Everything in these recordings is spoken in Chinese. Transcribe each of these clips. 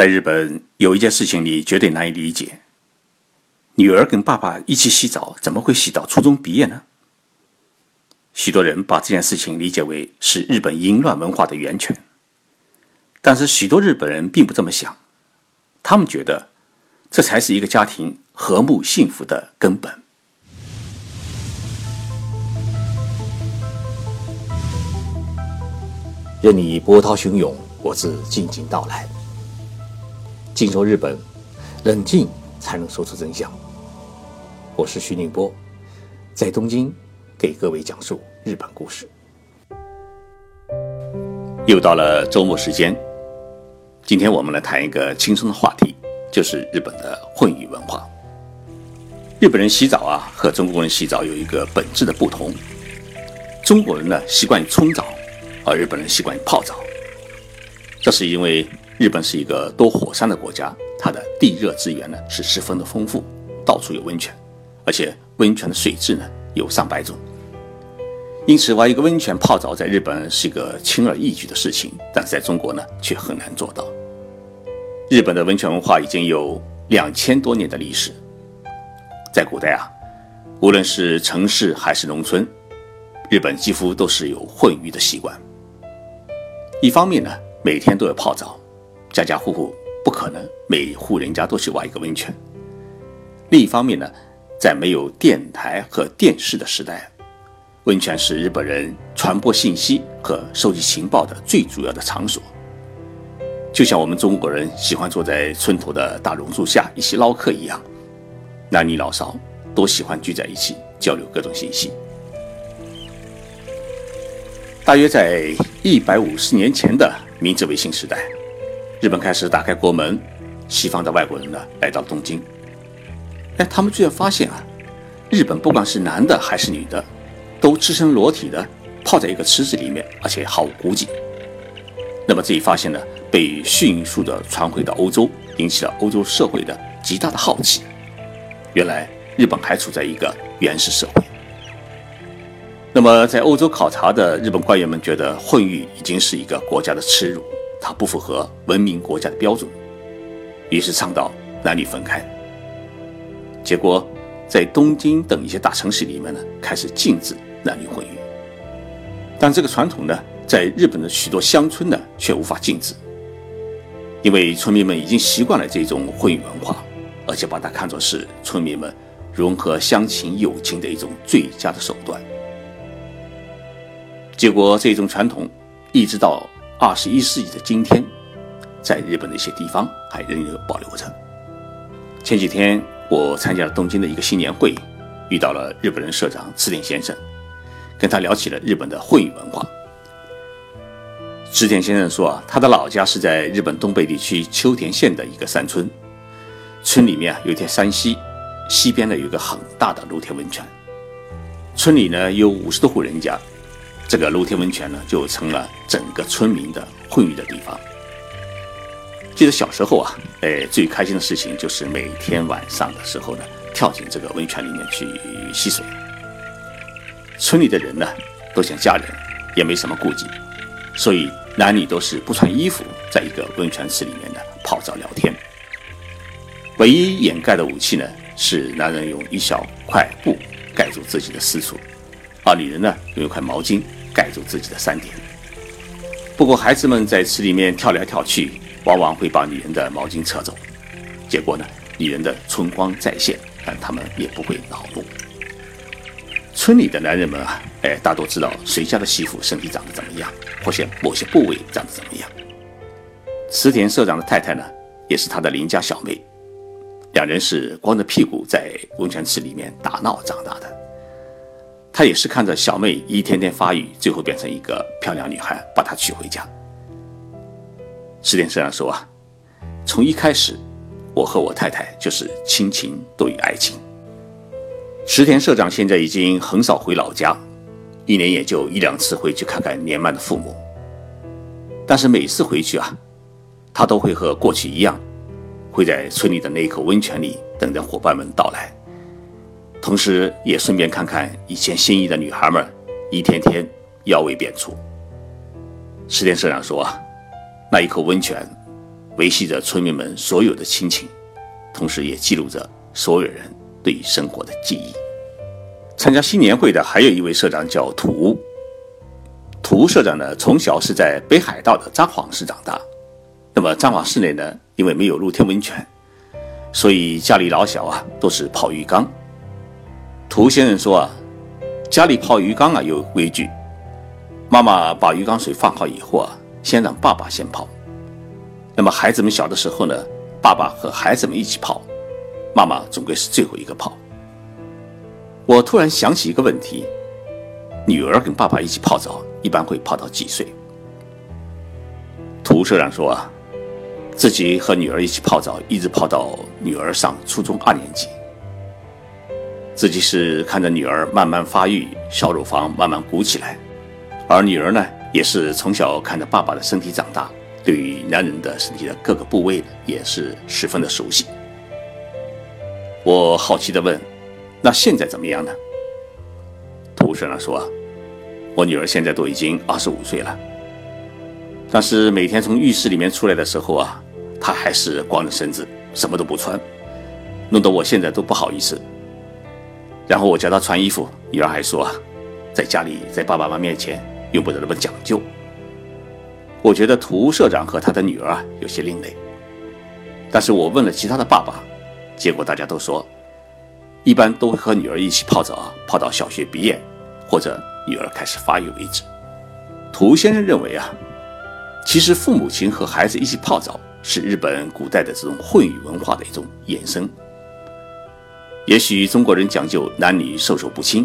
在日本，有一件事情你绝对难以理解：女儿跟爸爸一起洗澡，怎么会洗到初中毕业呢？许多人把这件事情理解为是日本淫乱文化的源泉，但是许多日本人并不这么想，他们觉得这才是一个家庭和睦幸福的根本。任你波涛汹涌，我自静静到来。静说日本，冷静才能说出真相。我是徐宁波，在东京给各位讲述日本故事。又到了周末时间，今天我们来谈一个轻松的话题，就是日本的混浴文化。日本人洗澡啊，和中国人洗澡有一个本质的不同。中国人呢习惯于冲澡，而日本人习惯于泡澡。这是因为。日本是一个多火山的国家，它的地热资源呢是十分的丰富，到处有温泉，而且温泉的水质呢有上百种。因此，挖一个温泉泡澡在日本是一个轻而易举的事情，但是在中国呢却很难做到。日本的温泉文化已经有两千多年的历史，在古代啊，无论是城市还是农村，日本几乎都是有混浴的习惯。一方面呢，每天都要泡澡。家家户户不可能每户人家都去挖一个温泉。另一方面呢，在没有电台和电视的时代，温泉是日本人传播信息和收集情报的最主要的场所。就像我们中国人喜欢坐在村头的大榕树下一起唠嗑一样，男女老少都喜欢聚在一起交流各种信息。大约在一百五十年前的明治维新时代。日本开始打开国门，西方的外国人呢来到东京。哎，他们居然发现啊，日本不管是男的还是女的，都赤身裸体的泡在一个池子里面，而且毫无顾忌。那么这一发现呢，被迅速的传回到欧洲，引起了欧洲社会的极大的好奇。原来日本还处在一个原始社会。那么在欧洲考察的日本官员们觉得，混浴已经是一个国家的耻辱。它不符合文明国家的标准，于是倡导男女分开。结果，在东京等一些大城市里面呢，开始禁止男女混浴。但这个传统呢，在日本的许多乡村呢，却无法禁止，因为村民们已经习惯了这种混浴文化，而且把它看作是村民们融合乡情友情的一种最佳的手段。结果，这种传统一直到。二十一世纪的今天，在日本的一些地方还仍有保留着。前几天我参加了东京的一个新年会，遇到了日本人社长池田先生，跟他聊起了日本的混浴文化。池田先生说啊，他的老家是在日本东北地区秋田县的一个山村，村里面啊有一条山溪，溪边呢有一个很大的露天温泉，村里呢有五十多户人家。这个露天温泉呢，就成了整个村民的混浴的地方。记得小时候啊，哎，最开心的事情就是每天晚上的时候呢，跳进这个温泉里面去洗水。村里的人呢，都像家人，也没什么顾忌，所以男女都是不穿衣服，在一个温泉池里面呢泡澡聊天。唯一掩盖的武器呢，是男人用一小块布盖住自己的私处，而女人呢用一块毛巾。盖住自己的三点。不过，孩子们在池里面跳来跳去，往往会把女人的毛巾扯走。结果呢，女人的春光再现，但他们也不会恼怒。村里的男人们啊，哎，大多知道谁家的媳妇身体长得怎么样，或者某些部位长得怎么样。池田社长的太太呢，也是他的邻家小妹，两人是光着屁股在温泉池里面打闹长大的。他也是看着小妹一天天发育，最后变成一个漂亮女孩，把她娶回家。石田社长说啊，从一开始，我和我太太就是亲情多于爱情。石田社长现在已经很少回老家，一年也就一两次回去看看年迈的父母。但是每次回去啊，他都会和过去一样，会在村里的那一口温泉里等着伙伴们到来。同时也顺便看看以前心仪的女孩们，一天天腰围变粗。石田社长说：“那一口温泉，维系着村民们所有的亲情，同时也记录着所有人对于生活的记忆。参加新年会的还有一位社长叫涂，涂社长呢从小是在北海道的札幌市长大，那么札幌市内呢因为没有露天温泉，所以家里老小啊都是泡浴缸。涂先生说啊，家里泡鱼缸啊有规矩，妈妈把鱼缸水放好以后啊，先让爸爸先泡。那么孩子们小的时候呢，爸爸和孩子们一起泡，妈妈总归是最后一个泡。我突然想起一个问题：女儿跟爸爸一起泡澡，一般会泡到几岁？涂社长说啊，自己和女儿一起泡澡，一直泡到女儿上初中二年级。自己是看着女儿慢慢发育，小乳房慢慢鼓起来，而女儿呢，也是从小看着爸爸的身体长大，对于男人的身体的各个部位也是十分的熟悉。我好奇地问。那现在怎么样呢？涂社长说：“我女儿现在都已经二十五岁了，但是每天从浴室里面出来的时候啊，她还是光着身子，什么都不穿，弄得我现在都不好意思。然后我叫她穿衣服，女儿还说，在家里在爸爸妈妈面前用不得那么讲究。我觉得涂社长和他的女儿有些另类，但是我问了其他的爸爸，结果大家都说。”一般都会和女儿一起泡澡，泡到小学毕业，或者女儿开始发育为止。涂先生认为啊，其实父母亲和孩子一起泡澡是日本古代的这种混浴文化的一种衍生。也许中国人讲究男女授受不亲，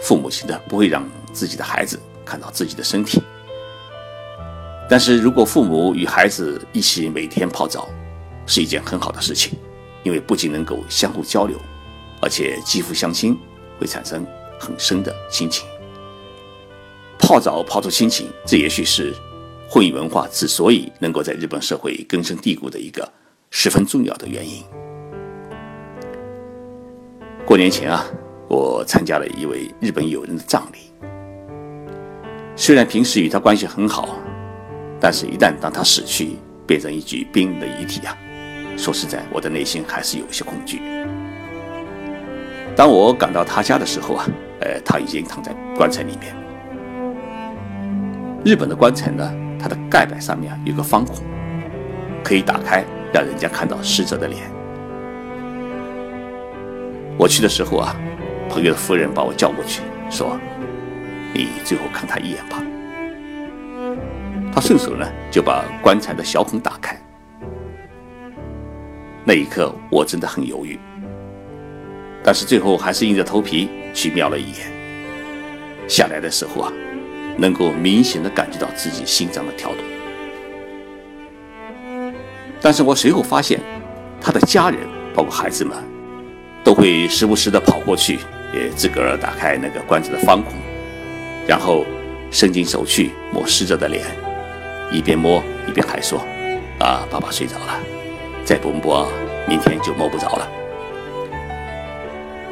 父母亲呢不会让自己的孩子看到自己的身体。但是如果父母与孩子一起每天泡澡，是一件很好的事情，因为不仅能够相互交流。而且肌肤相亲会产生很深的亲情，泡澡泡出亲情，这也许是婚姻文化之所以能够在日本社会根深蒂固的一个十分重要的原因。过年前啊，我参加了一位日本友人的葬礼。虽然平时与他关系很好，但是一旦当他死去，变成一具冰冷的遗体啊，说实在，我的内心还是有些恐惧。当我赶到他家的时候啊，呃，他已经躺在棺材里面。日本的棺材呢，它的盖板上面啊有个方孔，可以打开，让人家看到死者的脸。我去的时候啊，朋友的夫人把我叫过去，说：“你最后看他一眼吧。”他顺手呢就把棺材的小孔打开。那一刻，我真的很犹豫。但是最后还是硬着头皮去瞄了一眼。下来的时候啊，能够明显的感觉到自己心脏的跳动。但是我随后发现，他的家人，包括孩子们，都会时不时的跑过去，也自个儿打开那个棺材的方孔，然后伸进手去摸死者的脸，一边摸一边还说：“啊，爸爸睡着了，再不摸，明天就摸不着了。”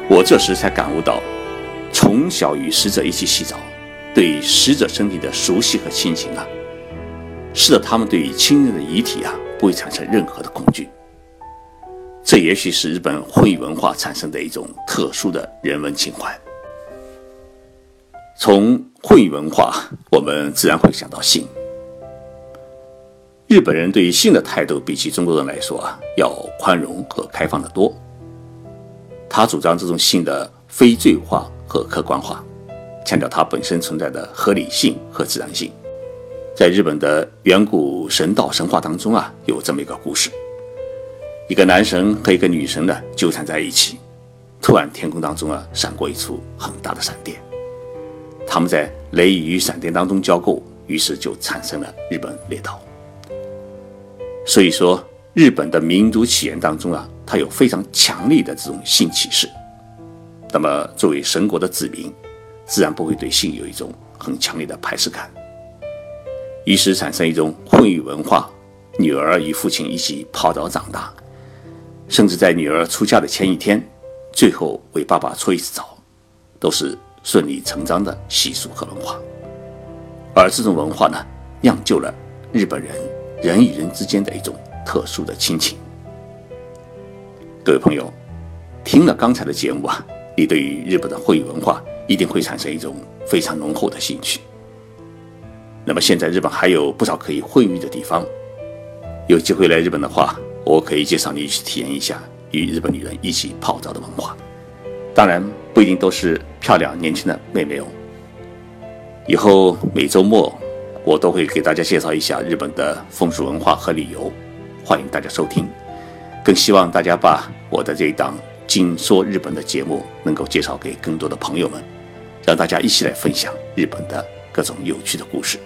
我这时才感悟到，从小与死者一起洗澡，对死者身体的熟悉和亲情啊，使得他们对于亲人的遗体啊不会产生任何的恐惧。这也许是日本会文化产生的一种特殊的人文情怀。从会文化，我们自然会想到性。日本人对于性的态度，比起中国人来说啊，要宽容和开放的多。他主张这种性的非罪化和客观化，强调它本身存在的合理性和自然性。在日本的远古神道神话当中啊，有这么一个故事：一个男神和一个女神呢纠缠在一起，突然天空当中啊闪过一处很大的闪电，他们在雷雨与闪电当中交媾，于是就产生了日本列岛。所以说，日本的民族起源当中啊。它有非常强烈的这种性启示，那么作为神国的子民，自然不会对性有一种很强烈的排斥感，于是产生一种混育文化，女儿与父亲一起泡澡长大，甚至在女儿出嫁的前一天，最后为爸爸搓一次澡，都是顺理成章的习俗和文化，而这种文化呢，酿就了日本人人与人之间的一种特殊的亲情。各位朋友，听了刚才的节目啊，你对于日本的会文化一定会产生一种非常浓厚的兴趣。那么现在日本还有不少可以会浴的地方，有机会来日本的话，我可以介绍你去体验一下与日本女人一起泡澡的文化。当然不一定都是漂亮年轻的妹妹哦。以后每周末我都会给大家介绍一下日本的风俗文化和旅游，欢迎大家收听。更希望大家把我的这一档《金说日本》的节目能够介绍给更多的朋友们，让大家一起来分享日本的各种有趣的故事。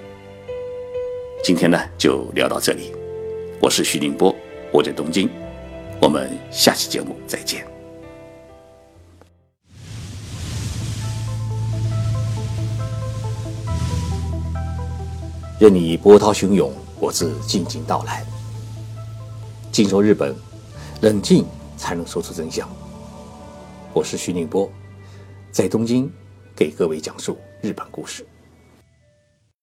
今天呢，就聊到这里。我是徐宁波，我在东京。我们下期节目再见。任你波涛汹涌，我自静静到来。静说日本，冷静才能说出真相。我是徐宁波，在东京给各位讲述日本故事。